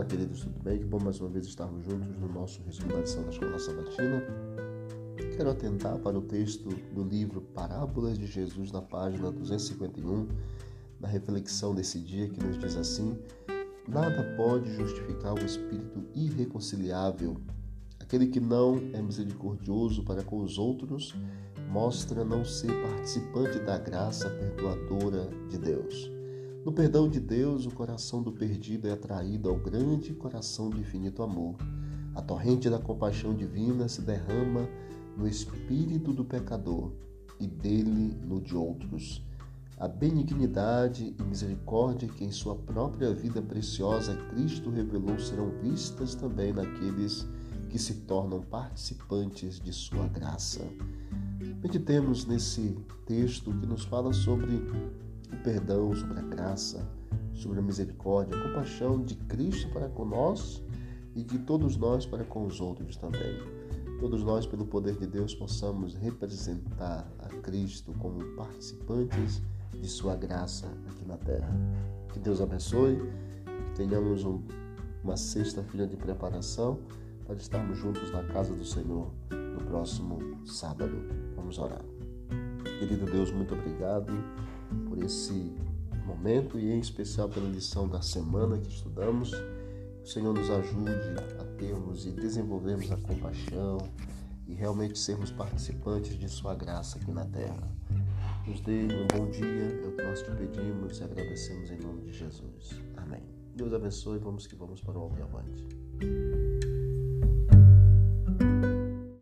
Muito bem, que bom mais uma vez estarmos juntos no nosso resumo da lição da Escola Sabatina. Quero atentar para o texto do livro Parábolas de Jesus, na página 251, na reflexão desse dia, que nos diz assim: Nada pode justificar o espírito irreconciliável. Aquele que não é misericordioso para com os outros mostra não ser participante da graça perdoadora de Deus. No perdão de Deus, o coração do perdido é atraído ao grande coração de infinito amor. A torrente da compaixão divina se derrama no espírito do pecador e dele no de outros. A benignidade e misericórdia que em sua própria vida preciosa Cristo revelou serão vistas também naqueles que se tornam participantes de sua graça. Meditemos nesse texto que nos fala sobre o perdão, sobre a graça, sobre a misericórdia, a compaixão de Cristo para com nós e de todos nós para com os outros também. Todos nós, pelo poder de Deus, possamos representar a Cristo como participantes de Sua graça aqui na terra. Que Deus abençoe, que tenhamos um, uma sexta-feira de preparação para estarmos juntos na casa do Senhor no próximo sábado. Vamos orar. Querido Deus, muito obrigado por esse momento e em especial pela lição da semana que estudamos. O Senhor nos ajude a termos e desenvolvermos a compaixão e realmente sermos participantes de Sua graça aqui na terra. Nos dê um bom dia, é o que nós te pedimos e agradecemos em nome de Jesus. Amém. Deus abençoe, vamos que vamos para o alto e avante.